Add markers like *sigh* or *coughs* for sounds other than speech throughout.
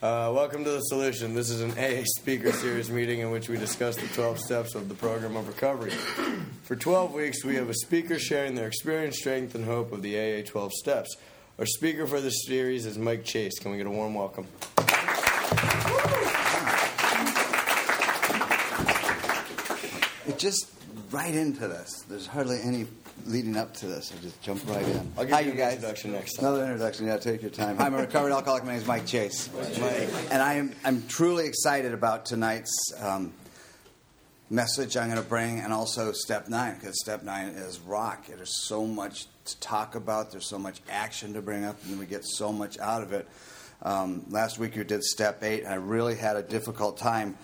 Uh, welcome to The Solution. This is an AA Speaker Series meeting in which we discuss the 12 steps of the program of recovery. For 12 weeks, we have a speaker sharing their experience, strength, and hope of the AA 12 steps. Our speaker for this series is Mike Chase. Can we get a warm welcome? It just right into this. There's hardly any leading up to this. I just jump right in. I'll give Hi, you you guys. introduction next time. Another introduction. Yeah, take your time. I'm a recovered alcoholic. My name is Mike Chase. And I am I'm truly excited about tonight's um, message I'm going to bring, and also step nine because step nine is rock. There's so much to talk about. There's so much action to bring up, and we get so much out of it. Um, last week you did step eight, and I really had a difficult time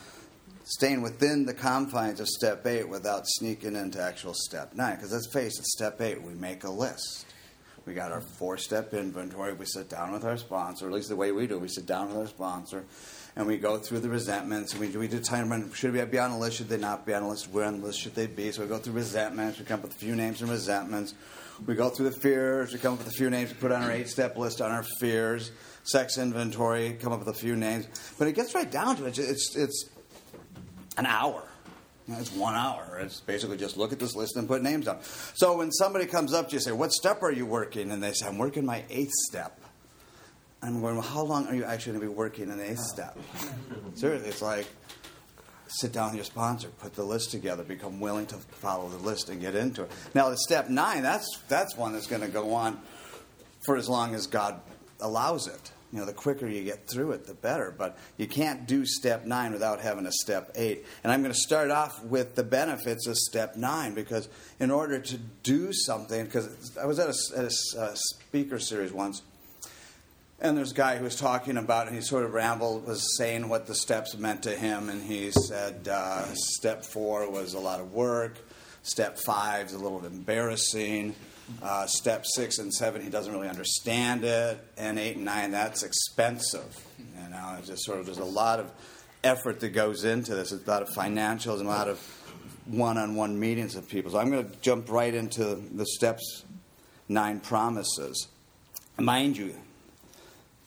staying within the confines of step eight without sneaking into actual step nine. Because let's face it, step eight, we make a list. We got our four step inventory. We sit down with our sponsor, at least the way we do. We sit down with our sponsor and we go through the resentments. And we, we determine should we be on the list, should they not be on the list, where on the list should they be. So we go through resentments. We come up with a few names and resentments. We go through the fears. We come up with a few names. We put on our eight step list on our fears. Sex inventory. Come up with a few names. But it gets right down to it. It's, it's an hour. You know, it's one hour. It's basically just look at this list and put names down. So when somebody comes up to you and say, What step are you working? And they say, I'm working my eighth step. I'm going, Well, how long are you actually going to be working an eighth step? *laughs* Seriously, it's like sit down with your sponsor, put the list together, become willing to follow the list and get into it. Now, the step nine, that's, that's one that's going to go on for as long as God allows it. You know, the quicker you get through it, the better. But you can't do step nine without having a step eight. And I'm going to start off with the benefits of step nine because in order to do something, because I was at a, at a uh, speaker series once, and there's a guy who was talking about, and he sort of rambled, was saying what the steps meant to him, and he said uh, step four was a lot of work, step five is a little embarrassing. Uh, step six and seven, he doesn't really understand it, and eight and nine, that's expensive. You know, it's just sort of there's a lot of effort that goes into this. It's a lot of financials and a lot of one-on-one meetings with people. So I'm going to jump right into the steps nine promises. Mind you,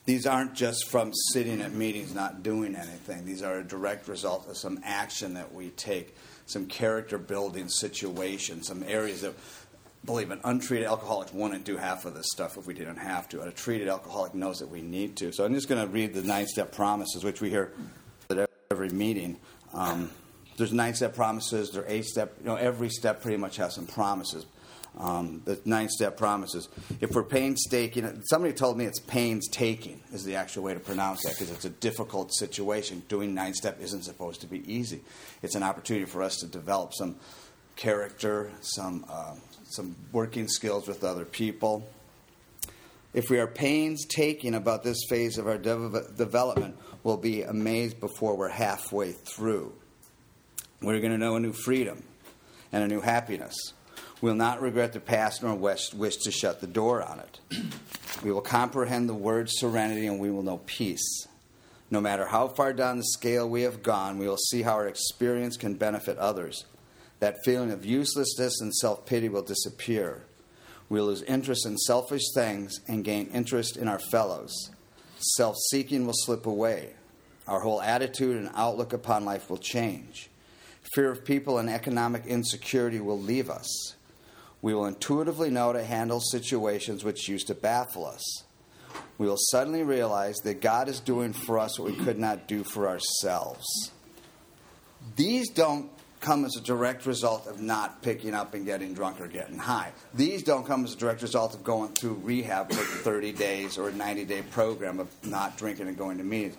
these aren't just from sitting at meetings not doing anything. These are a direct result of some action that we take, some character building situations, some areas that believe an untreated alcoholic wouldn't do half of this stuff if we didn't have to. A treated alcoholic knows that we need to. So I'm just going to read the nine step promises, which we hear at every meeting. Um, there's nine step promises, there are eight step, you know, every step pretty much has some promises. Um, the nine step promises. If we're painstaking, somebody told me it's painstaking is the actual way to pronounce that because it's a difficult situation. Doing nine step isn't supposed to be easy. It's an opportunity for us to develop some character, some uh, some working skills with other people. If we are painstaking about this phase of our de- development, we'll be amazed before we're halfway through. We're going to know a new freedom and a new happiness. We'll not regret the past nor wish, wish to shut the door on it. We will comprehend the word serenity and we will know peace. No matter how far down the scale we have gone, we will see how our experience can benefit others. That feeling of uselessness and self pity will disappear. We'll lose interest in selfish things and gain interest in our fellows. Self seeking will slip away. Our whole attitude and outlook upon life will change. Fear of people and economic insecurity will leave us. We will intuitively know to handle situations which used to baffle us. We will suddenly realize that God is doing for us what we could not do for ourselves. These don't come as a direct result of not picking up and getting drunk or getting high. These don't come as a direct result of going through rehab for 30 days or a 90 day program of not drinking and going to meetings.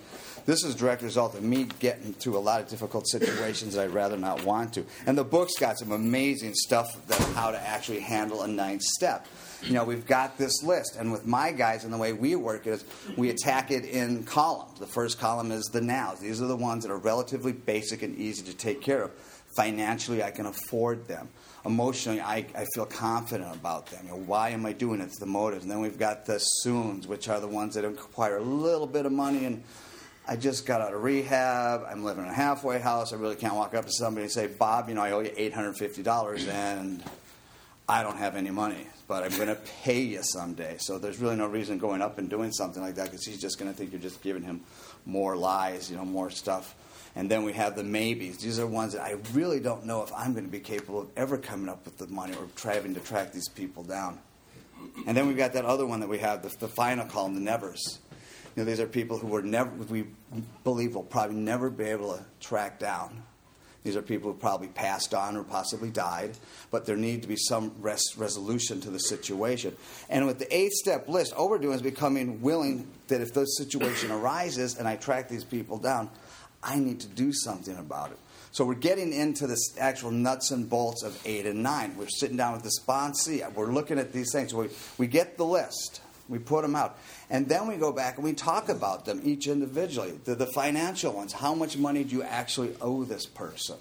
This is a direct result of me getting through a lot of difficult situations that I'd rather not want to. And the book's got some amazing stuff that how to actually handle a ninth step. You know, we've got this list, and with my guys and the way we work is we attack it in columns. The first column is the nows. These are the ones that are relatively basic and easy to take care of. Financially, I can afford them. Emotionally, I, I feel confident about them. You know, why am I doing it? It's the motives. And then we've got the soons, which are the ones that require a little bit of money and I just got out of rehab. I'm living in a halfway house. I really can't walk up to somebody and say, Bob, you know, I owe you $850 and I don't have any money, but I'm going to pay you someday. So there's really no reason going up and doing something like that because he's just going to think you're just giving him more lies, you know, more stuff. And then we have the maybes. These are ones that I really don't know if I'm going to be capable of ever coming up with the money or trying to track these people down. And then we've got that other one that we have, the, the final column, the nevers. You know, these are people who were never, we believe will probably never be able to track down. These are people who probably passed on or possibly died, but there need to be some res- resolution to the situation. And with the eight step list, overdoing is becoming willing that if this situation arises and I track these people down, I need to do something about it. So we're getting into the actual nuts and bolts of eight and nine. We're sitting down with the sponsee. We're looking at these things. We, we get the list. We put them out. And then we go back and we talk about them each individually. The, the financial ones. How much money do you actually owe this person?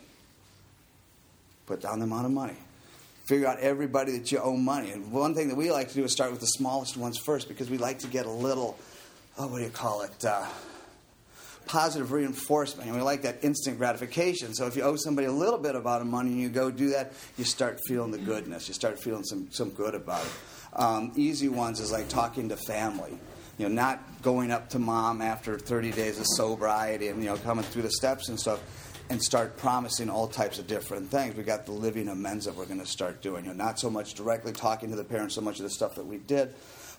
Put down the amount of money. Figure out everybody that you owe money. And one thing that we like to do is start with the smallest ones first because we like to get a little, oh, what do you call it? Uh, positive reinforcement. And we like that instant gratification. So if you owe somebody a little bit about a money and you go do that, you start feeling the goodness. You start feeling some, some good about it. Um, easy ones is like talking to family. You know, not going up to mom after 30 days of sobriety and, you know, coming through the steps and stuff and start promising all types of different things. We got the living amends that we're going to start doing. You know, not so much directly talking to the parents, so much of the stuff that we did,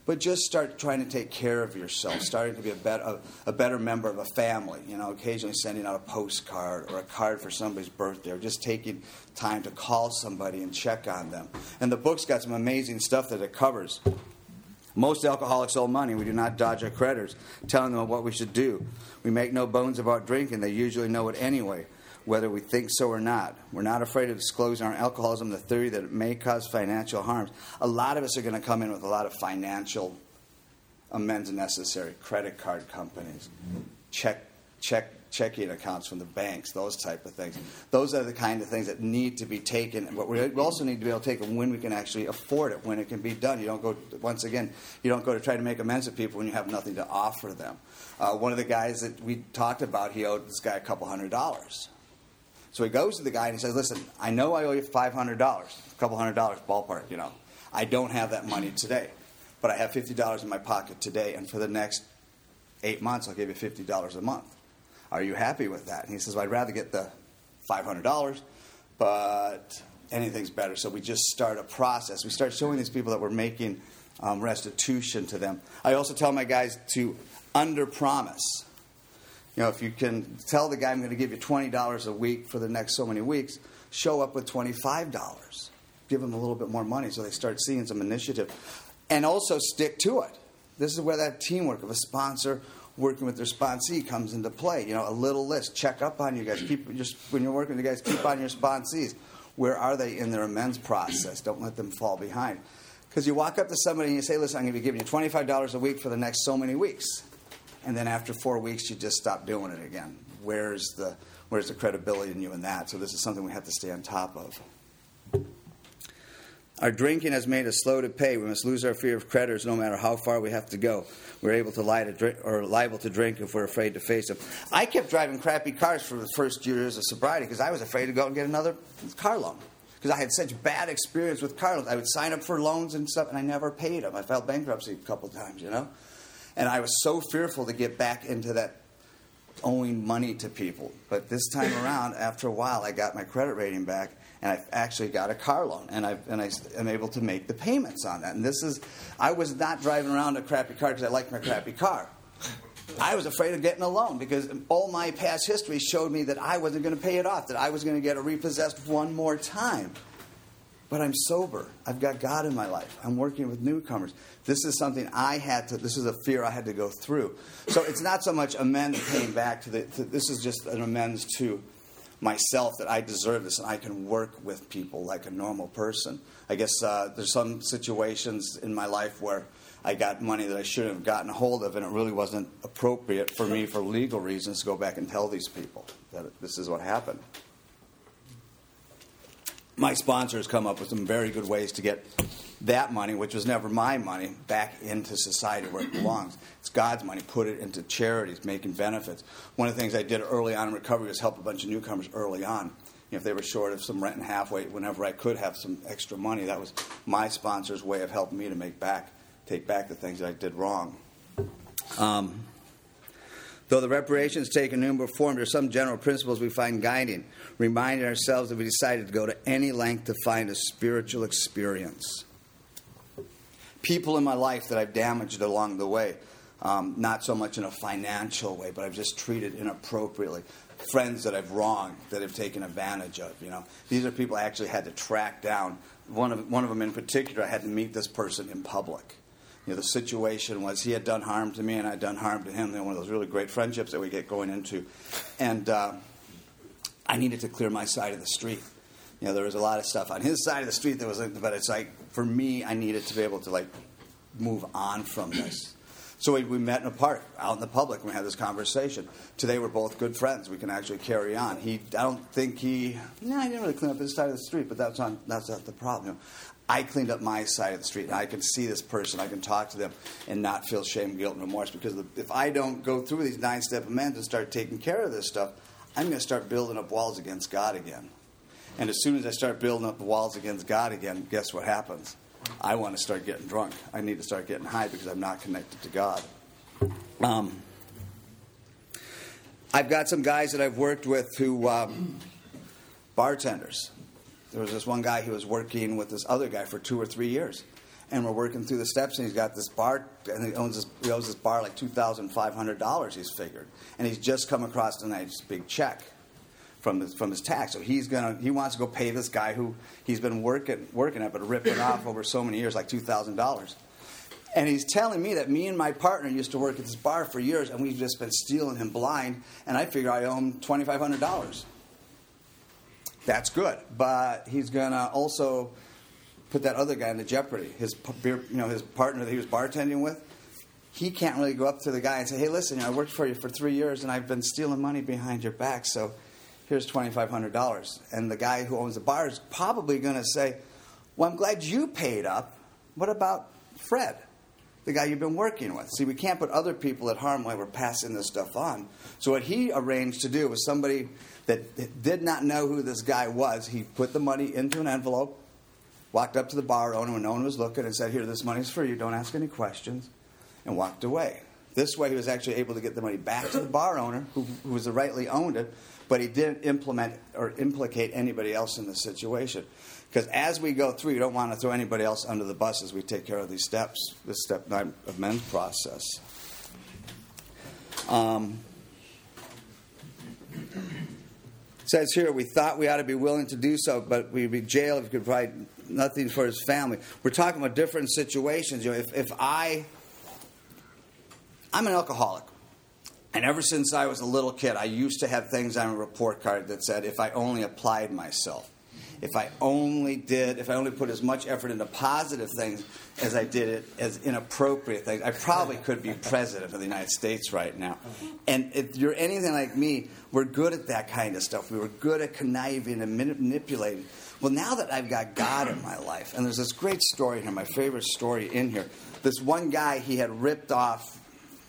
but just start trying to take care of yourself, starting to be a better, a, a, better member of a family. You know, occasionally sending out a postcard or a card for somebody's birthday, or just taking time to call somebody and check on them. And the book's got some amazing stuff that it covers. Most alcoholics owe money. We do not dodge our creditors, telling them what we should do. We make no bones about drinking. They usually know it anyway whether we think so or not. We're not afraid of disclosing our alcoholism, the theory that it may cause financial harms. A lot of us are going to come in with a lot of financial amends necessary. Credit card companies, check, check, checking accounts from the banks, those type of things. Those are the kind of things that need to be taken. But we also need to be able to take them when we can actually afford it, when it can be done. You don't go once again. You don't go to try to make amends with people when you have nothing to offer them. Uh, one of the guys that we talked about, he owed this guy a couple hundred dollars so he goes to the guy and he says, Listen, I know I owe you $500, a couple hundred dollars, ballpark, you know. I don't have that money today, but I have $50 in my pocket today, and for the next eight months, I'll give you $50 a month. Are you happy with that? And he says, well, I'd rather get the $500, but anything's better. So we just start a process. We start showing these people that we're making um, restitution to them. I also tell my guys to under promise. You know, if you can tell the guy, I'm going to give you $20 a week for the next so many weeks, show up with $25. Give them a little bit more money so they start seeing some initiative. And also stick to it. This is where that teamwork of a sponsor working with their sponsee comes into play. You know, a little list. Check up on you guys. Keep just when you're working with you guys, keep on your sponsees. Where are they in their amends process? Don't let them fall behind. Because you walk up to somebody and you say, listen, I'm going to be giving you $25 a week for the next so many weeks and then after four weeks you just stop doing it again. Where's the where's the credibility in you in that? So this is something we have to stay on top of. Our drinking has made us slow to pay. We must lose our fear of creditors no matter how far we have to go. We're able to lie to drink, or liable to drink if we're afraid to face them. I kept driving crappy cars for the first years of sobriety because I was afraid to go and get another car loan. Because I had such bad experience with car loans. I would sign up for loans and stuff, and I never paid them. I filed bankruptcy a couple times, you know. And I was so fearful to get back into that owing money to people. But this time *laughs* around, after a while, I got my credit rating back, and I actually got a car loan, and I and I am able to make the payments on that. And this is, I was not driving around a crappy car because I liked my crappy car. I was afraid of getting a loan because all my past history showed me that I wasn't going to pay it off, that I was going to get it repossessed one more time but I'm sober. I've got God in my life. I'm working with newcomers. This is something I had to, this is a fear I had to go through. So it's not so much amends paying back to the, to, this is just an amends to myself that I deserve this and I can work with people like a normal person. I guess uh, there's some situations in my life where I got money that I shouldn't have gotten a hold of, and it really wasn't appropriate for me, for legal reasons, to go back and tell these people that this is what happened my sponsors come up with some very good ways to get that money, which was never my money, back into society where it belongs. It's God's money. Put it into charities, making benefits. One of the things I did early on in recovery was help a bunch of newcomers early on. You know, if they were short of some rent and halfway, whenever I could have some extra money, that was my sponsor's way of helping me to make back, take back the things that I did wrong. Um, Though the reparations take a number of forms, there are some general principles we find guiding, reminding ourselves that we decided to go to any length to find a spiritual experience. People in my life that I've damaged along the way, um, not so much in a financial way, but I've just treated inappropriately. Friends that I've wronged, that I've taken advantage of. You know, these are people I actually had to track down. One of one of them in particular, I had to meet this person in public you know, the situation was he had done harm to me and I'd done harm to him. They one of those really great friendships that we get going into. And uh, I needed to clear my side of the street. You know, there was a lot of stuff on his side of the street that was, but it's like, for me, I needed to be able to, like, move on from this. So we, we met in a park, out in the public, and we had this conversation. Today we're both good friends. We can actually carry on. He, I don't think he, no, he didn't really clean up his side of the street, but that's not, that's not the problem. I cleaned up my side of the street, and I can see this person. I can talk to them and not feel shame, guilt, and remorse. Because if I don't go through these nine step amendments and start taking care of this stuff, I'm going to start building up walls against God again. And as soon as I start building up the walls against God again, guess what happens? I want to start getting drunk. I need to start getting high because I'm not connected to God. Um, I've got some guys that I've worked with who um, bartenders there was this one guy who was working with this other guy for two or three years. And we're working through the steps, and he's got this bar, and he owns this, he owes this bar like two thousand five hundred dollars. He's figured, and he's just come across a nice big check from his, from his tax. So he's gonna he wants to go pay this guy who he's been working working at, but ripping off over so many years, like two thousand dollars. And he's telling me that me and my partner used to work at this bar for years, and we've just been stealing him blind. And I figure I owe him twenty five hundred dollars. That's good, but he's gonna also put that other guy into jeopardy. His beer, you know, his partner that he was bartending with, he can't really go up to the guy and say, "Hey, listen, you know, I worked for you for three years and I've been stealing money behind your back, so here's twenty five hundred dollars." And the guy who owns the bar is probably going to say, "Well, I'm glad you paid up. What about Fred?" the guy you've been working with. See, we can't put other people at harm while we're passing this stuff on. So, what he arranged to do was somebody that did not know who this guy was. He put the money into an envelope, walked up to the bar owner when no one was looking, and said, Here, this money's for you. Don't ask any questions, and walked away. This way, he was actually able to get the money back to the bar owner, who, who was the rightly owned it, but he didn't implement or implicate anybody else in the situation. Because as we go through, you don't want to throw anybody else under the bus as we take care of these steps, this step nine of men's process. Um, says here, we thought we ought to be willing to do so, but we'd be jailed if we could provide nothing for his family. We're talking about different situations. You know, if, if I, I'm an alcoholic. And ever since I was a little kid, I used to have things on a report card that said, if I only applied myself if I only did, if I only put as much effort into positive things as I did it as inappropriate things, I probably *laughs* could be president of the United States right now. And if you're anything like me, we're good at that kind of stuff. We were good at conniving and manipulating. Well, now that I've got God in my life, and there's this great story here, my favorite story in here. This one guy, he had ripped off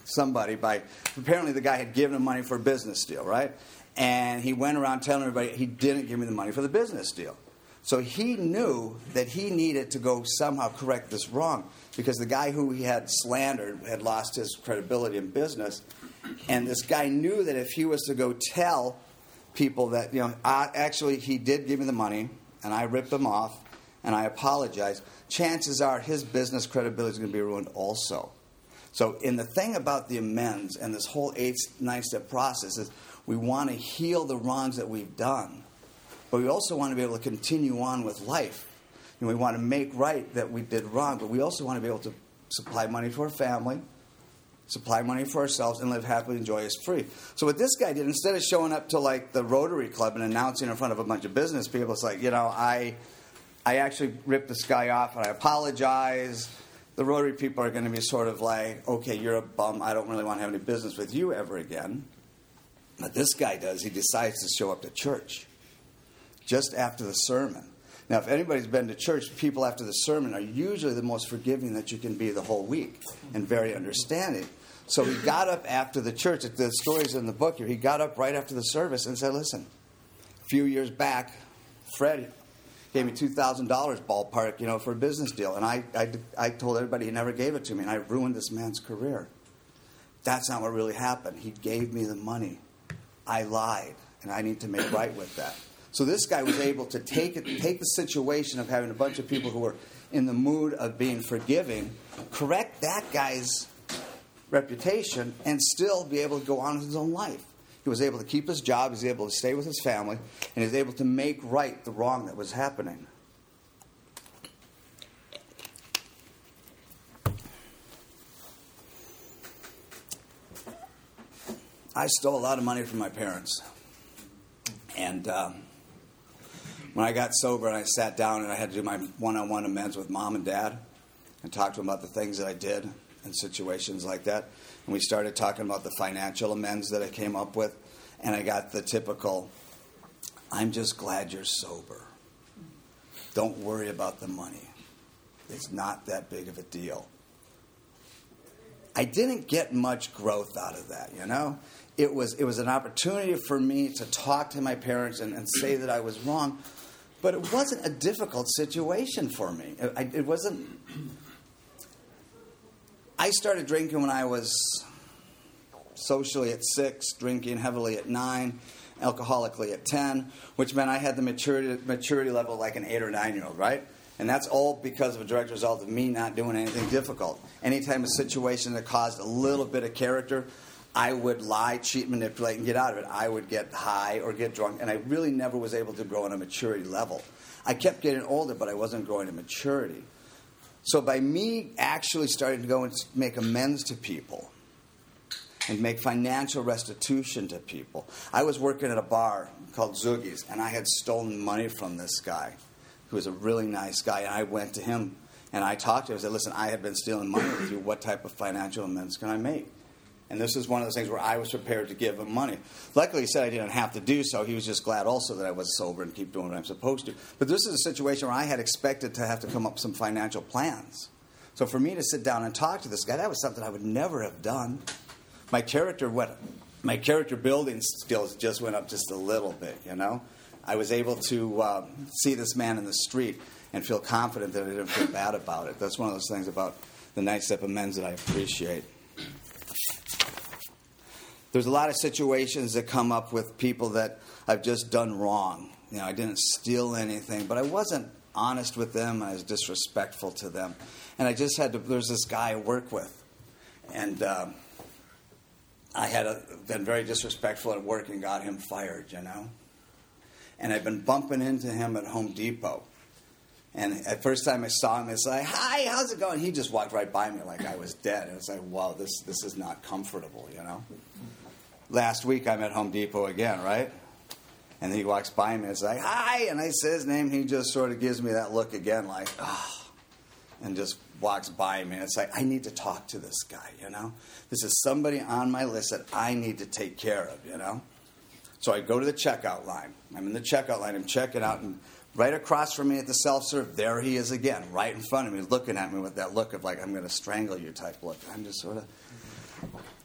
somebody by apparently the guy had given him money for a business deal, right? And he went around telling everybody he didn't give me the money for the business deal. So he knew that he needed to go somehow correct this wrong because the guy who he had slandered had lost his credibility in business. And this guy knew that if he was to go tell people that, you know, I, actually he did give me the money and I ripped him off and I apologize, chances are his business credibility is going to be ruined also. So, in the thing about the amends and this whole eight, nine step process is we want to heal the wrongs that we've done, but we also want to be able to continue on with life. And we want to make right that we did wrong, but we also want to be able to supply money to our family, supply money for ourselves, and live happily and joyous free. So what this guy did, instead of showing up to like the Rotary Club and announcing in front of a bunch of business people, it's like, you know, I I actually ripped this guy off and I apologize. The Rotary people are going to be sort of like, okay, you're a bum. I don't really want to have any business with you ever again. But this guy does. He decides to show up to church just after the sermon. Now, if anybody's been to church, people after the sermon are usually the most forgiving that you can be the whole week and very understanding. So he got up after the church. The story's in the book here. He got up right after the service and said, Listen, a few years back, Fred gave me two thousand dollars ballpark, you know, for a business deal, and I, I, I told everybody he never gave it to me, and I ruined this man's career. That's not what really happened. He gave me the money. I lied, and I need to make right with that. So this guy was able to take it, take the situation of having a bunch of people who were in the mood of being forgiving, correct that guy's reputation, and still be able to go on with his own life. He was able to keep his job, he was able to stay with his family, and he was able to make right the wrong that was happening. I stole a lot of money from my parents. And um, when I got sober and I sat down and I had to do my one on one amends with mom and dad and talk to them about the things that I did and situations like that. And we started talking about the financial amends that I came up with. And I got the typical, I'm just glad you're sober. Don't worry about the money. It's not that big of a deal. I didn't get much growth out of that, you know? It was, it was an opportunity for me to talk to my parents and, and say that I was wrong, but it wasn't a difficult situation for me. It, it wasn't. I started drinking when I was socially at six, drinking heavily at nine, alcoholically at 10, which meant I had the maturity, maturity level like an eight or nine year old, right? And that's all because of a direct result of me not doing anything difficult. Anytime a situation that caused a little bit of character, I would lie, cheat, manipulate, and get out of it. I would get high or get drunk, and I really never was able to grow on a maturity level. I kept getting older, but I wasn't growing to maturity. So by me actually starting to go and make amends to people and make financial restitution to people, I was working at a bar called Zoogies, and I had stolen money from this guy who was a really nice guy, and I went to him and I talked to him. I said, "Listen, I have been stealing money with you. What type of financial amends can I make?" And this is one of those things where I was prepared to give him money. Luckily, he said I didn't have to do so. He was just glad also that I was sober and keep doing what I'm supposed to. But this is a situation where I had expected to have to come up with some financial plans. So for me to sit down and talk to this guy, that was something I would never have done. My character went, my character building skills just went up just a little bit, you know. I was able to uh, see this man in the street and feel confident that I didn't feel bad about it. That's one of those things about the Ninth Step amends that I appreciate there's a lot of situations that come up with people that I've just done wrong. You know, I didn't steal anything, but I wasn't honest with them. I was disrespectful to them, and I just had to. There's this guy I work with, and um, I had a, been very disrespectful at work and got him fired. You know, and I've been bumping into him at Home Depot. And at first time I saw him, it's like, "Hi, how's it going?" He just walked right by me like I was dead. It was like, "Wow, this this is not comfortable," you know last week I'm at Home Depot again, right? And he walks by me and it's like, hi. And I say his name. He just sort of gives me that look again, like, oh, and just walks by me. And it's like, I need to talk to this guy, you know? This is somebody on my list that I need to take care of, you know? So I go to the checkout line. I'm in the checkout line. I'm checking out, and right across from me at the self serve, there he is again, right in front of me, looking at me with that look of like, I'm going to strangle you type look. I'm just sort of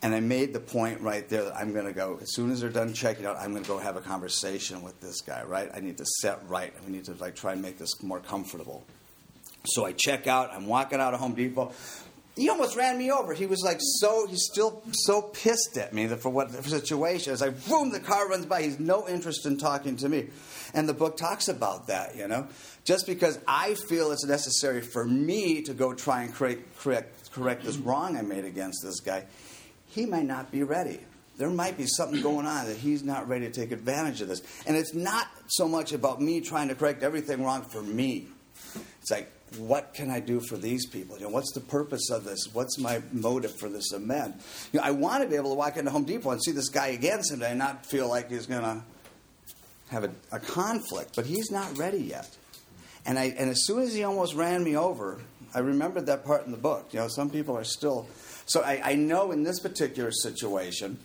and I made the point right there that I'm going to go, as soon as they're done checking out, I'm going to go have a conversation with this guy, right? I need to set right. We need to like try and make this more comfortable. So I check out. I'm walking out of Home Depot. He almost ran me over. He was like so. He's still so pissed at me for what the situation is. Like boom, the car runs by. He's no interest in talking to me, and the book talks about that. You know, just because I feel it's necessary for me to go try and correct, correct, correct this wrong I made against this guy, he might not be ready. There might be something going on that he's not ready to take advantage of this. And it's not so much about me trying to correct everything wrong for me. It's like, what can I do for these people? You know, what's the purpose of this? What's my motive for this amend? You know, I want to be able to walk into Home Depot and see this guy again someday and not feel like he's going to have a, a conflict, but he's not ready yet. And, I, and as soon as he almost ran me over, I remembered that part in the book. You know, some people are still so I, I know in this particular situation,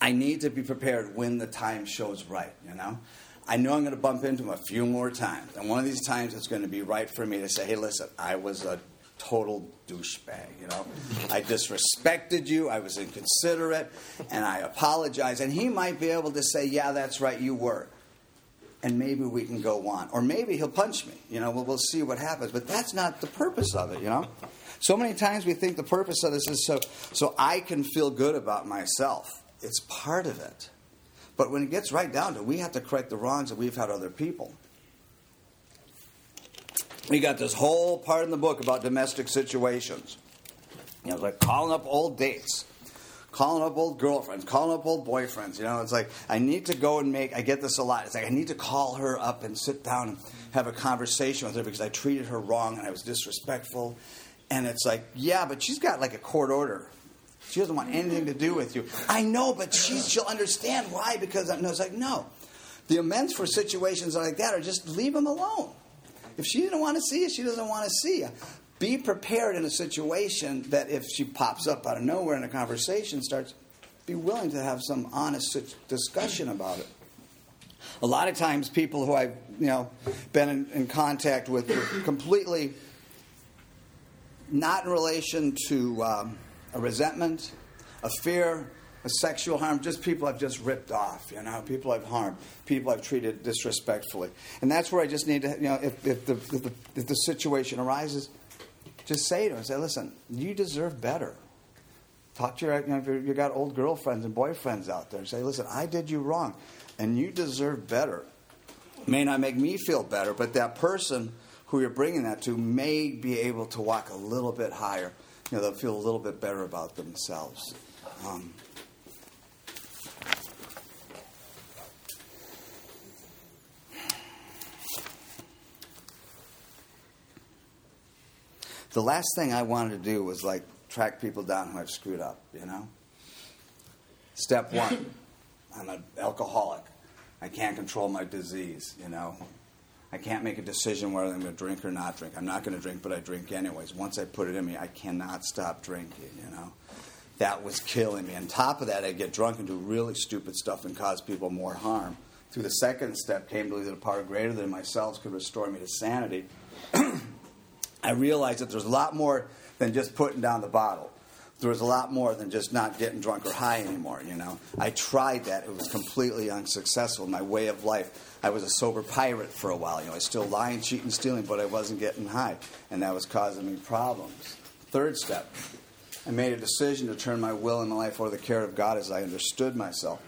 I need to be prepared when the time shows right, you know? I know I'm going to bump into him a few more times. And one of these times it's going to be right for me to say, hey, listen, I was a total douchebag, you know? I disrespected you, I was inconsiderate, and I apologize. And he might be able to say, yeah, that's right, you were. and maybe we can go on. Or maybe he'll punch me. You know, we'll, we'll see what happens. But that's not the purpose of it, you know? So many times we think the purpose of this is so, so I can feel good about myself. It's part of it. But when it gets right down to it, we have to correct the wrongs that we've had other people. We got this whole part in the book about domestic situations. You know, like calling up old dates calling up old girlfriends, calling up old boyfriends. You know, it's like I need to go and make. I get this a lot. It's like I need to call her up and sit down and have a conversation with her because I treated her wrong and I was disrespectful. And it's like, yeah, but she's got like a court order. She doesn't want anything to do with you. I know, but she's, she'll understand why because I know. It's like, no. The amends for situations like that are just leave them alone. If she didn't want to see you, she doesn't want to see you be prepared in a situation that if she pops up out of nowhere in a conversation, starts, be willing to have some honest discussion about it. A lot of times, people who I've you know been in, in contact with completely not in relation to um, a resentment, a fear, a sexual harm, just people I've just ripped off, you know, people I've harmed, people I've treated disrespectfully. And that's where I just need to, you know, if, if, the, if, the, if the situation arises, just say to them, say, listen, you deserve better. Talk to your, you know, if you've got old girlfriends and boyfriends out there, say, listen, I did you wrong, and you deserve better. may not make me feel better, but that person who you're bringing that to may be able to walk a little bit higher. You know, they'll feel a little bit better about themselves. Um, the last thing I wanted to do was like track people down who I've screwed up, you know? Step one, *laughs* I'm an alcoholic. I can't control my disease, you know? I can't make a decision whether I'm going to drink or not drink. I'm not going to drink, but I drink anyways. Once I put it in me, I cannot stop drinking, you know? That was killing me. On top of that, I'd get drunk and do really stupid stuff and cause people more harm. Through the second step, came to believe that a power greater than myself could restore me to sanity. *clears throat* I realized that there's a lot more than just putting down the bottle. There was a lot more than just not getting drunk or high anymore, you know. I tried that. It was completely unsuccessful. My way of life. I was a sober pirate for a while. You know, I was still lying, cheating, stealing, but I wasn't getting high. And that was causing me problems. Third step. I made a decision to turn my will and my life over the care of God as I understood myself.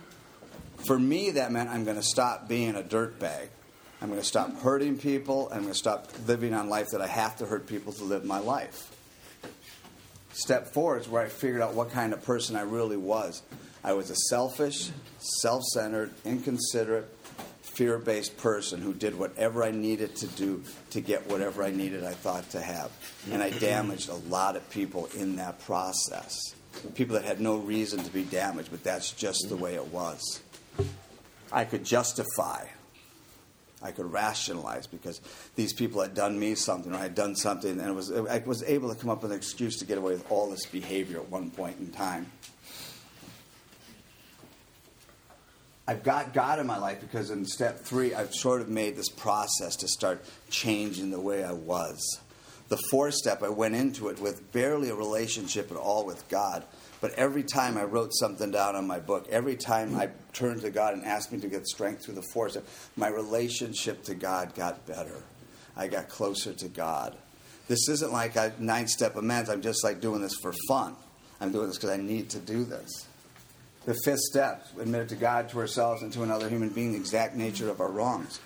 For me, that meant I'm going to stop being a dirtbag I'm going to stop hurting people. I'm going to stop living on life that I have to hurt people to live my life. Step four is where I figured out what kind of person I really was. I was a selfish, self centered, inconsiderate, fear based person who did whatever I needed to do to get whatever I needed I thought to have. And I damaged a lot of people in that process. People that had no reason to be damaged, but that's just the way it was. I could justify I could rationalize because these people had done me something or I had done something, and was, I was able to come up with an excuse to get away with all this behavior at one point in time. I've got God in my life because in step three, I've sort of made this process to start changing the way I was. The fourth step, I went into it with barely a relationship at all with God but every time I wrote something down on my book, every time I turned to God and asked me to get strength through the force, my relationship to God got better. I got closer to God. This isn't like a nine step amends. I'm just like doing this for fun. I'm doing this because I need to do this. The fifth step, admit to God, to ourselves, and to another human being the exact nature of our wrongs.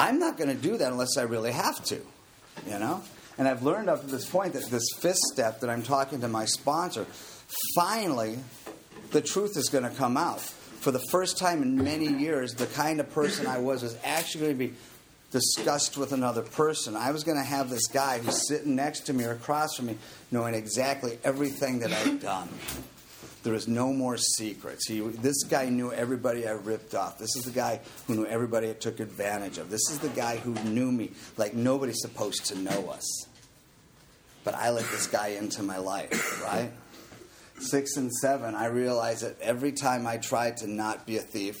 I'm not going to do that unless I really have to, you know? And I've learned up to this point that this fifth step that I'm talking to my sponsor, finally, the truth is going to come out. For the first time in many years, the kind of person I was was actually going to be discussed with another person. I was going to have this guy who's sitting next to me or across from me knowing exactly everything that I've done. There is no more secrets. He, this guy knew everybody I ripped off. This is the guy who knew everybody I took advantage of. This is the guy who knew me like nobody's supposed to know us. But I let this guy into my life, right? six and seven, I realized that every time I tried to not be a thief,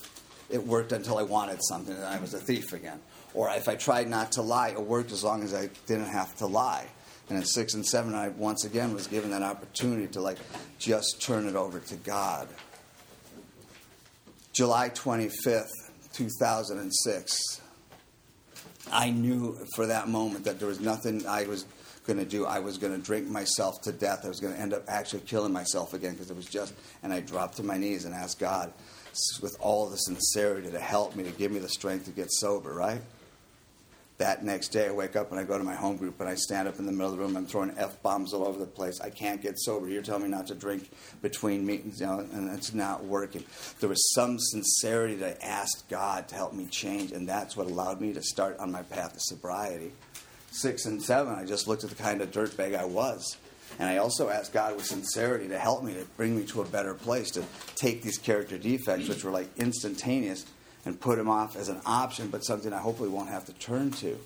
it worked until I wanted something and I was a thief again. Or if I tried not to lie, it worked as long as I didn't have to lie. And at six and seven, I once again was given that opportunity to like just turn it over to God. July 25th, 2006, I knew for that moment that there was nothing I was going to do. I was going to drink myself to death. I was going to end up actually killing myself again because it was just, and I dropped to my knees and asked God with all the sincerity to help me, to give me the strength to get sober, right? that next day I wake up and I go to my home group and I stand up in the middle of the room. I'm throwing f bombs all over the place. I can't get sober. You're telling me not to drink between meetings, you know, and it's not working. There was some sincerity that I asked God to help me change, and that's what allowed me to start on my path to sobriety. Six and seven, I just looked at the kind of dirtbag I was. And I also asked God with sincerity to help me, to bring me to a better place, to take these character defects, which were like instantaneous, and put them off as an option, but something I hopefully won't have to turn to.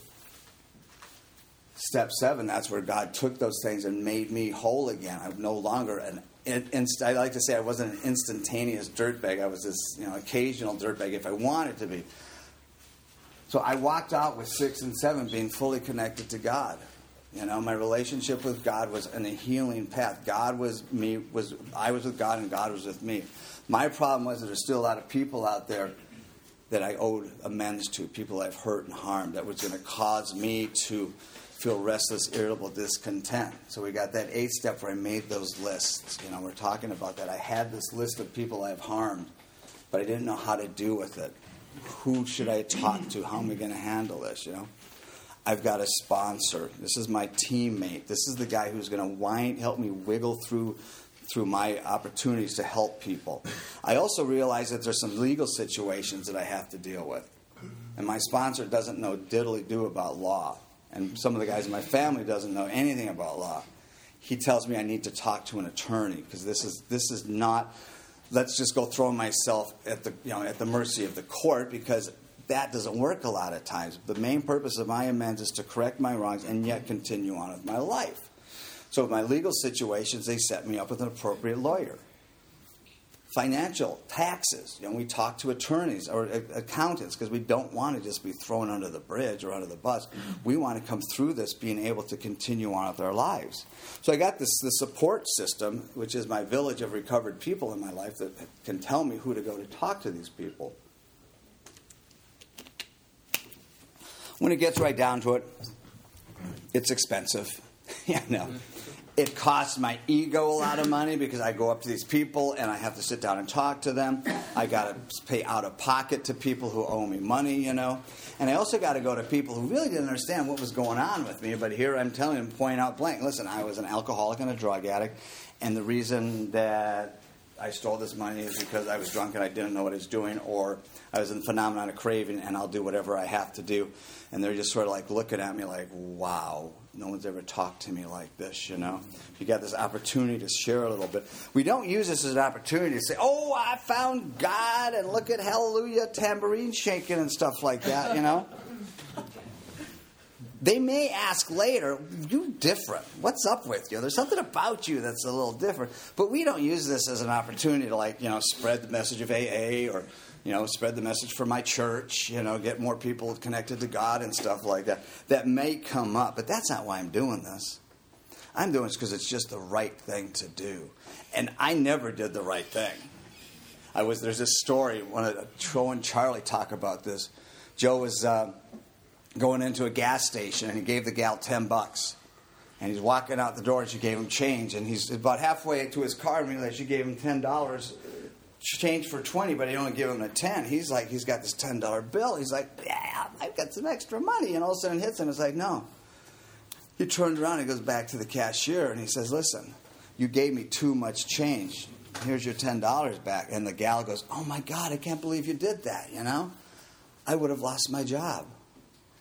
Step seven, that's where God took those things and made me whole again. I'm no longer an inst- I like to say I wasn't an instantaneous dirtbag. I was this you know occasional dirtbag if I wanted to be. So I walked out with six and seven being fully connected to God. You know, my relationship with God was in a healing path. God was me was I was with God and God was with me. My problem was that there's still a lot of people out there that I owed amends to, people I've hurt and harmed, that was going to cause me to feel restless, irritable, discontent. So we got that eighth step where I made those lists. You know, we're talking about that. I had this list of people I've harmed, but I didn't know how to do with it. Who should I talk to? How am I going to handle this? You know, I've got a sponsor. This is my teammate. This is the guy who's going to wind, help me wiggle through through my opportunities to help people. I also realize that there's some legal situations that I have to deal with. And my sponsor doesn't know diddly do about law. And some of the guys in my family doesn't know anything about law. He tells me I need to talk to an attorney because this is this is not let's just go throw myself at the you know at the mercy of the court because that doesn't work a lot of times. The main purpose of my amends is to correct my wrongs and yet continue on with my life. So, my legal situations, they set me up with an appropriate lawyer. Financial, taxes. You know, we talk to attorneys or uh, accountants because we don't want to just be thrown under the bridge or under the bus. Mm-hmm. We want to come through this being able to continue on with our lives. So I got this the support system, which is my village of recovered people in my life that can tell me who to go to talk to these people. When it gets right down to it, it's expensive. *laughs* yeah, no. It costs my ego a lot of money because I go up to these people and I have to sit down and talk to them. I got to pay out of pocket to people who owe me money, you know. And I also got to go to people who really didn't understand what was going on with me. But here I'm telling them, point out blank, listen, I was an alcoholic and a drug addict. And the reason that I stole this money is because I was drunk and I didn't know what I was doing, or I was in the phenomenon of craving and I'll do whatever I have to do. And they're just sort of like looking at me like, wow, no one's ever talked to me like this, you know? You got this opportunity to share a little bit. We don't use this as an opportunity to say, oh, I found God and look at hallelujah, tambourine shaking and stuff like that, you know? *laughs* they may ask later, you different. What's up with you? There's something about you that's a little different. But we don't use this as an opportunity to like, you know, spread the message of AA or you know, spread the message for my church, you know, get more people connected to God and stuff like that. That may come up, but that's not why I'm doing this. I'm doing this because it's just the right thing to do. And I never did the right thing. I was there's this story. One of Joe and Charlie talk about this. Joe was uh, going into a gas station and he gave the gal ten bucks, and he's walking out the door and she gave him change, and he's about halfway to his car and realized she gave him ten dollars change for 20, but he only give him a 10. He's like, he's got this $10 bill. He's like, yeah, I've got some extra money. And all of a sudden hits him. It's like, no. He turns around and goes back to the cashier and he says, listen, you gave me too much change. Here's your $10 back. And the gal goes, oh my God, I can't believe you did that, you know? I would have lost my job.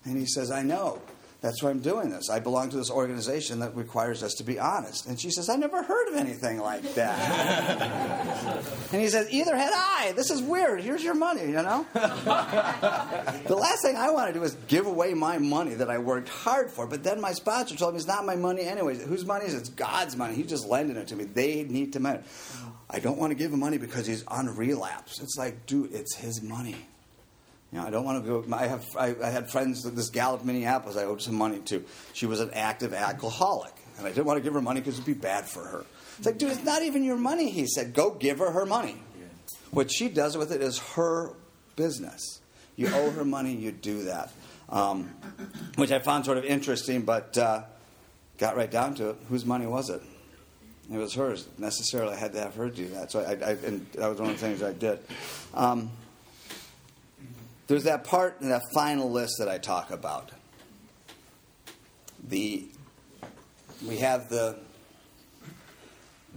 And he says, I know. That's why I'm doing this. I belong to this organization that requires us to be honest. And she says, I never heard of anything like that. *laughs* and he says, Either had I. This is weird. Here's your money, you know? *laughs* the last thing I want to do is give away my money that I worked hard for. But then my sponsor told me it's not my money anyways. Whose money is it? It's God's money. He's just lending it to me. They need to money. I don't want to give him money because he's on relapse. It's like, dude, it's his money. You know, I don't want to go. I have. I, I had friends. That this gal of Minneapolis, I owed some money to. She was an active alcoholic, and I didn't want to give her money because it'd be bad for her. It's like, dude, it's not even your money. He said, go give her her money. What she does with it is her business. you owe her money, you do that. Um, which I found sort of interesting, but uh, got right down to it. Whose money was it? It was hers. Necessarily, I had to have her do that. So I, I and that was one of the things I did. Um, there's that part in that final list that I talk about. The we have the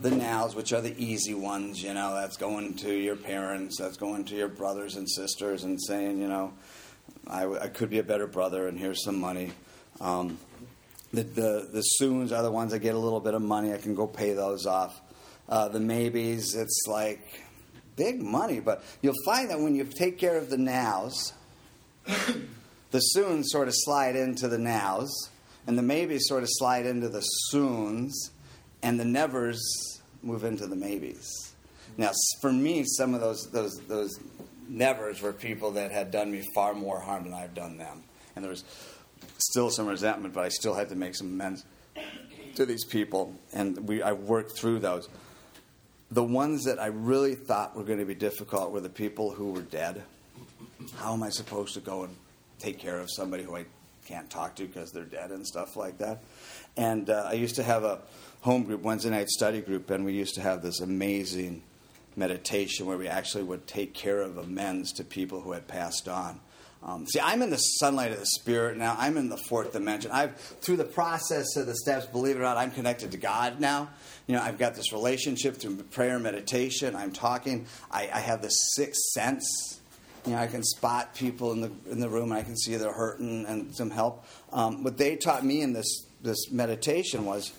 the nows, which are the easy ones, you know, that's going to your parents, that's going to your brothers and sisters and saying, you know, I, I could be a better brother and here's some money. Um, the, the, the soons are the ones that get a little bit of money. I can go pay those off. Uh, the maybes, it's like big money, but you'll find that when you take care of the nows, *coughs* the soons sort of slide into the nows, and the maybes sort of slide into the soons, and the nevers move into the maybes. Now, for me, some of those those those nevers were people that had done me far more harm than I've done them, and there was still some resentment, but I still had to make some amends to these people, and we I worked through those. The ones that I really thought were going to be difficult were the people who were dead. How am I supposed to go and take care of somebody who I can't talk to because they're dead and stuff like that? And uh, I used to have a home group, Wednesday night study group, and we used to have this amazing meditation where we actually would take care of amends to people who had passed on. Um, see, I'm in the sunlight of the spirit now. I'm in the fourth dimension. I've through the process of the steps, believe it or not, I'm connected to God now. You know, I've got this relationship through prayer meditation. I'm talking. I, I have this sixth sense. You know, I can spot people in the in the room. And I can see they're hurting and some help. Um, what they taught me in this this meditation was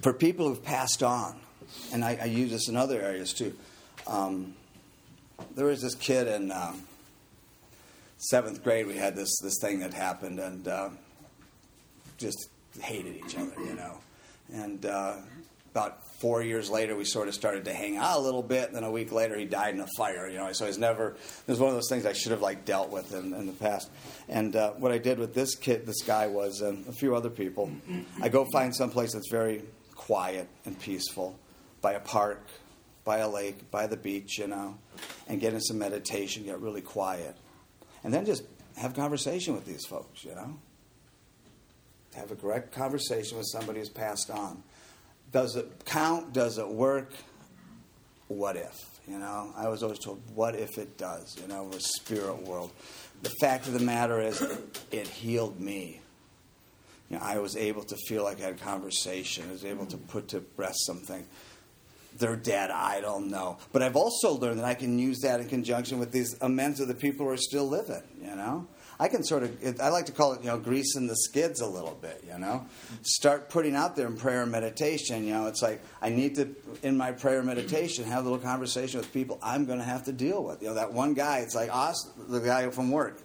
for people who've passed on, and I, I use this in other areas too. Um, there was this kid in um, seventh grade. We had this this thing that happened, and uh, just hated each other, you know. And uh, about four years later, we sort of started to hang out a little bit. And then a week later, he died in a fire. You know, so he's never. It was one of those things I should have like dealt with in, in the past. And uh, what I did with this kid, this guy was, and a few other people, I go find someplace that's very quiet and peaceful, by a park, by a lake, by the beach, you know, and get in some meditation, get really quiet, and then just have conversation with these folks, you know. Have a direct conversation with somebody who's passed on. Does it count? Does it work? What if? You know, I was always told, what if it does? You know, the spirit world. The fact of the matter is, it healed me. You know, I was able to feel like I had a conversation. I was able to put to rest something. They're dead. I don't know. But I've also learned that I can use that in conjunction with these amends of the people who are still living. You know, I can sort of, I like to call it, you know, greasing the skids a little bit, you know. Start putting out there in prayer and meditation, you know. It's like I need to, in my prayer and meditation, have a little conversation with people I'm going to have to deal with. You know, that one guy, it's like us, the guy from work.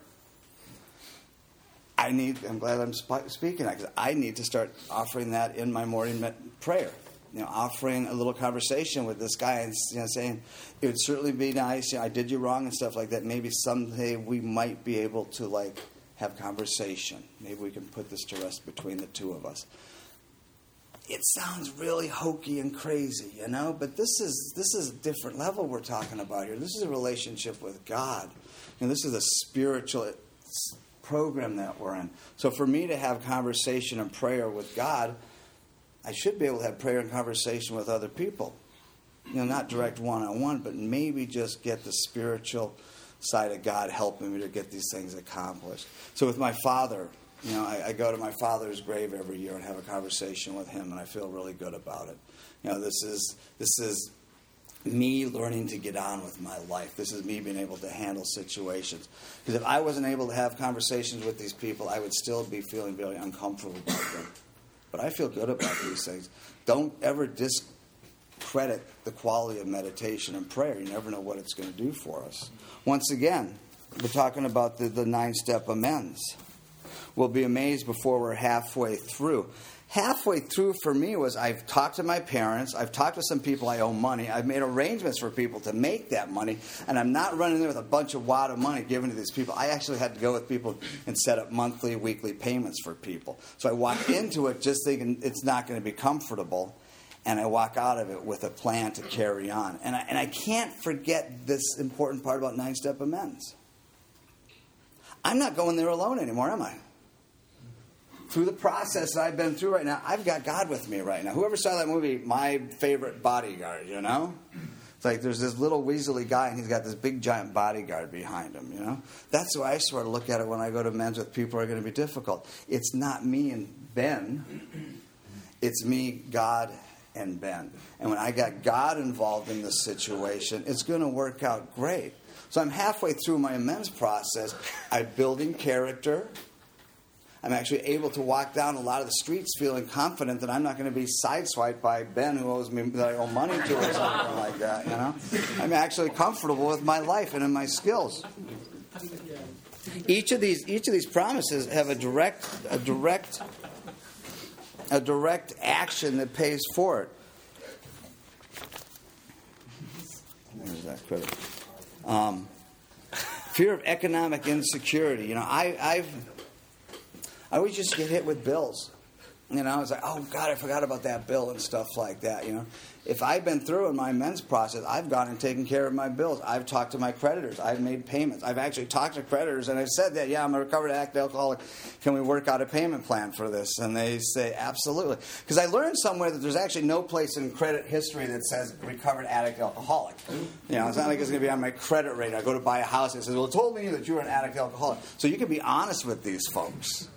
I need, I'm glad I'm sp- speaking because I need to start offering that in my morning prayer. You know, offering a little conversation with this guy and you know, saying, it would certainly be nice. You know, I did you wrong and stuff like that. Maybe someday we might be able to like have conversation. Maybe we can put this to rest between the two of us. It sounds really hokey and crazy, you know, but this is this is a different level we're talking about here. This is a relationship with God. You know, this is a spiritual uh, program that we're in. So for me to have conversation and prayer with God, I should be able to have prayer and conversation with other people. You know, not direct one on one, but maybe just get the spiritual side of God helping me to get these things accomplished. So with my father, you know, I, I, go to my father's grave every year and have a conversation with him, and I feel really good about it. You know, this is this is me learning to get on with my life. This is me being able to handle situations. Because if I wasn't able to have conversations with these people, I would still be feeling very uncomfortable about them. But I feel good about these things. Don't ever discredit the quality of meditation and prayer. You never know what it's going to do for us. Once again, we're talking about the, the Ninth Step amends. We'll be amazed before we're halfway through halfway through for me was I've talked to my parents, I've talked to some people I owe money, I've made arrangements for people to make that money, and I'm not running there with a bunch of wad of money given to these people. I actually had to go with people and set up monthly, weekly payments for people. So I walked into it just thinking it's not going to be comfortable. and I walk out of it with a plan to carry on. And I, and I can't forget this important part about Ninth Step amends. I'm not going there alone anymore, am I? Through the process that I've been through right now, I've got God with me right now. Whoever saw that movie, My Favorite Bodyguard, you know? It's like there's this little weaselly guy and he's got this big giant bodyguard behind him, you know? That's why I sort of look at it when I go to men's with people who are going to be difficult. It's not me and Ben, it's me, God, and Ben. And when I got God involved in the situation, it's going to work out great. So I'm halfway through my amends process. I'm building character. I'm actually able to walk down a lot of the streets feeling confident that I'm not going to be sideswiped by Ben who owes me that I owe money to or something like that. You know, I'm actually comfortable with my life and in my skills. Each of these each of these promises have a direct a direct a direct action that pays for it. There's that credit. Um, fear of economic insecurity. You know, I, I've I always just get hit with bills. You know, I was like, oh God, I forgot about that bill and stuff like that. You know, if I've been through in my men's process, I've gone and taken care of my bills. I've talked to my creditors. I've made payments. I've actually talked to creditors and I've said that, yeah, I'm a recovered addict alcoholic. Can we work out a payment plan for this? And they say, absolutely. Because I learned somewhere that there's actually no place in credit history that says recovered addict alcoholic. You know, it's not like it's going to be on my credit rate. I go to buy a house and it says, well, it told me that you were an addict alcoholic. So you can be honest with these folks.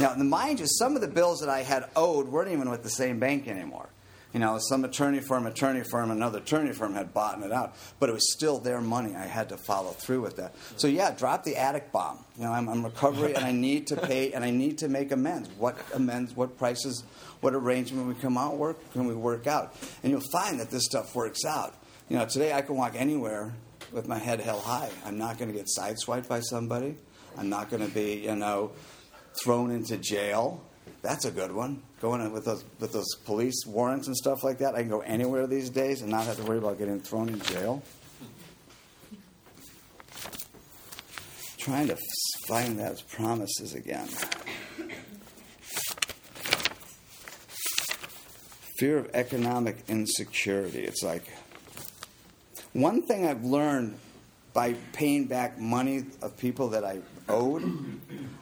Now, the mind you, some of the bills that I had owed weren't even with the same bank anymore. You know, some attorney firm, attorney firm, another attorney firm had bought it out, but it was still their money. I had to follow through with that. So yeah, drop the addict bomb. You know, I'm, I'm recovery, and I need to pay, and I need to make amends. What amends? What prices? What arrangement we come out work? Can we work out? And you'll find that this stuff works out. You know, today I can walk anywhere with my head held high. I'm not going to get sideswiped by somebody. I'm not going to be, you know, thrown into jail. That's a good one. Going with those with those police warrants and stuff like that, I can go anywhere these days and not have to worry about getting thrown in jail. Trying to find those promises again. Fear of economic insecurity. It's like one thing I've learned by paying back money of people that I owed,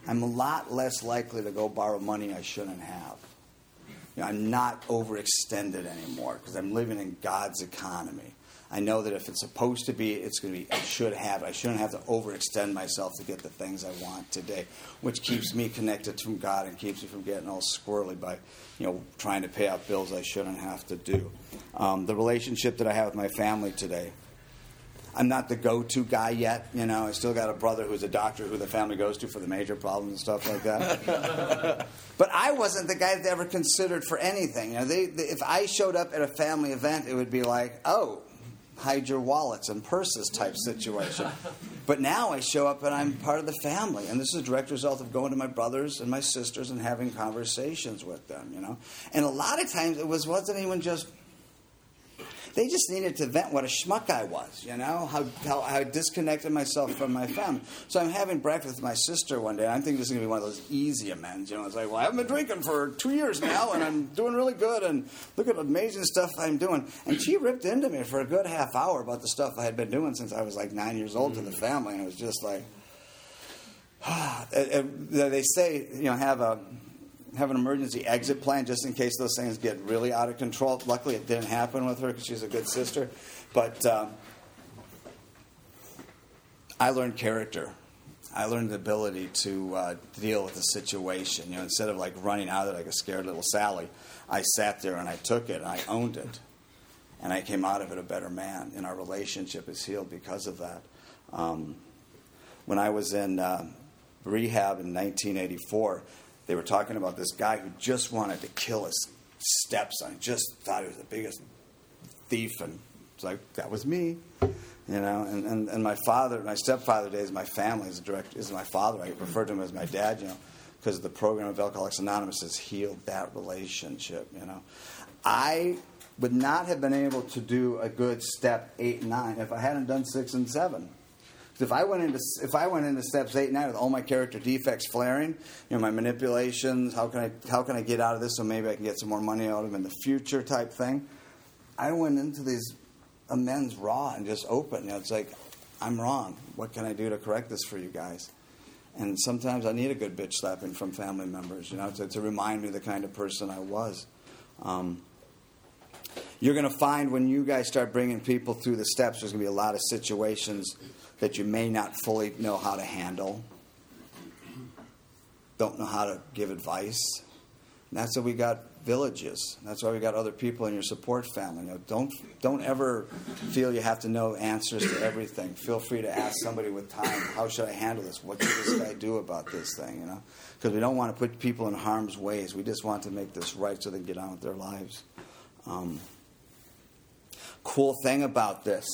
I'm a lot less likely to go borrow money I shouldn't have. You know, I'm not overextended anymore because I'm living in God's economy. I know that if it's supposed to be, it's going to be, I should have. I shouldn't have to overextend myself to get the things I want today, which keeps me connected to God and keeps me from getting all squirrely by, you know, trying to pay out bills I shouldn't have to do. Um, the relationship that I have with my family today, I'm not the go-to guy yet. You know, I still got a brother who's a doctor who the family goes to for the major problems and stuff like that. *laughs* but I wasn't the guy that they ever considered for anything. You know, they, they, if I showed up at a family event, it would be like, oh, hide your wallets and purses type situation. but now I show up and I'm part of the family, and this is a direct result of going to my brothers and my sisters and having conversations with them. You know, and a lot of times it was wasn't even just they just needed to vent what a schmuck I was, you know, how, how, how I disconnected myself from my family. So I'm having breakfast with my sister one day. I'm thinking this is going to be one of those easy amends. You know, it's like, well, I haven't been drinking for two years now, and I'm doing really good, and look at the amazing stuff I'm doing. And she ripped into me for a good half hour about the stuff I had been doing since I was like nine years old to the mm. family, and it was just like, *sighs* they say, you know, have a have an emergency exit plan just in case those things get really out of control. Luckily, it didn't happen with her because she's a good sister. But um, I learned character. I learned the ability to uh, deal with the situation. You know, instead of like running out of it like a scared little Sally, I sat there and I took it and I owned it, and I came out of it a better man. And our relationship is healed because of that. Um, when I was in uh, rehab in 1984 they were talking about this guy who just wanted to kill his stepson. Just thought he was the biggest thief, and it's like that was me, you know. And, and, and my father, my stepfather days, my family is direct is my father. I refer to him as my dad, you know, because the program of Alcoholics Anonymous has healed that relationship, you know. I would not have been able to do a good step eight and nine if I hadn't done six and seven. If I went into if I went into steps eight and nine with all my character defects flaring, you know, my manipulations, how can I how can I get out of this so maybe I can get some more money out of him in the future type thing. I went into these amends raw and just open. You know, it's like I'm wrong. What can I do to correct this for you guys? And sometimes I need a good bitch slapping from family members, you know, to, to remind me the kind of person I was. Um, you're going to find when you guys start bringing people through the steps, there's going to be a lot of situations that you may not fully know how to handle, don't know how to give advice. And that's why we got villages. That's why we got other people in your support family. You know, don't don't ever feel you have to know answers to everything. Feel free to ask somebody with time. How should I handle this? What should this guy do about this thing? You know, because we don't want to put people in harm's ways. We just want to make this right so they can get on with their lives. Um, cool thing about this.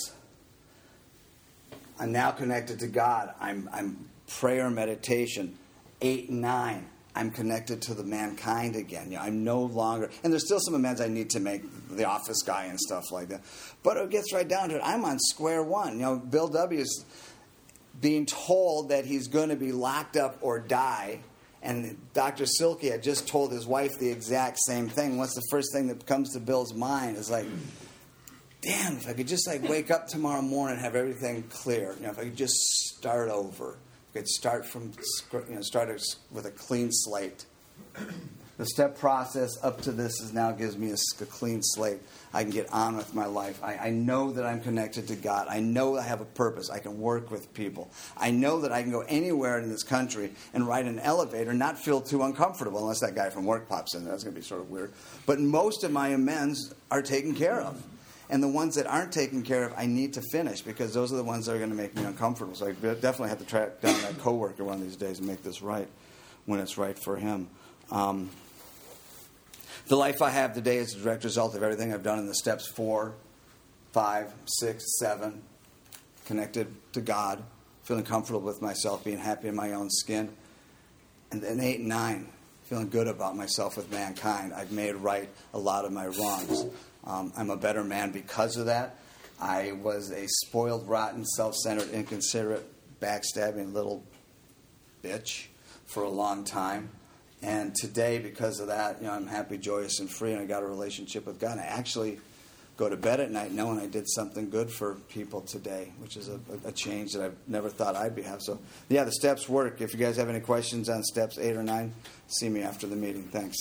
I'm now connected to God. I'm, I'm prayer meditation. Eight and nine. I'm connected to the mankind again. You know, I'm no longer, and there's still some amends I need to make, the office guy and stuff like that. But it gets right down to it. I'm on square one. You know, Bill W. is being told that he's going to be locked up or die. And Dr. Silkworth had just told his wife the exact same thing. What's the first thing that comes to Bill's mind? Is like, damn, if I could just like wake up tomorrow morning and have everything clear. You know, if I could just start over I could start from you know start with a clean slate. The step process up to this is now gives me a, a clean slate. I can get on with my life. I, I, know that I'm connected to God. I know I have a purpose. I can work with people. I know that I can go anywhere in this country and ride an elevator, and not feel too uncomfortable, unless that guy from work pops in. That's going to be sort of weird. But most of my amends are taken care of. And the ones that aren't taken care of, I need to finish because those are the ones that are going to make me uncomfortable. So I definitely have to track down that coworker one of these days and make this right when it's right for him. Um, the life I have today is a direct result of everything I've done in the steps four, five, six, seven, connected to God, feeling comfortable with myself, being happy in my own skin. And then eight and nine, feeling good about myself with mankind. I've made right a lot of my wrongs. Um, I'm a better man because of that. I was a spoiled, rotten, self centered, inconsiderate, backstabbing little bitch for a long time. And today, because of that, you know, I'm happy, joyous, and free, and I got a relationship with God. And I actually go to bed at night knowing I did something good for people today, which is a, a change that I've never thought I'd be have. So, yeah, the steps work. If you guys have any questions on steps eight or nine, see me after the meeting. Thanks.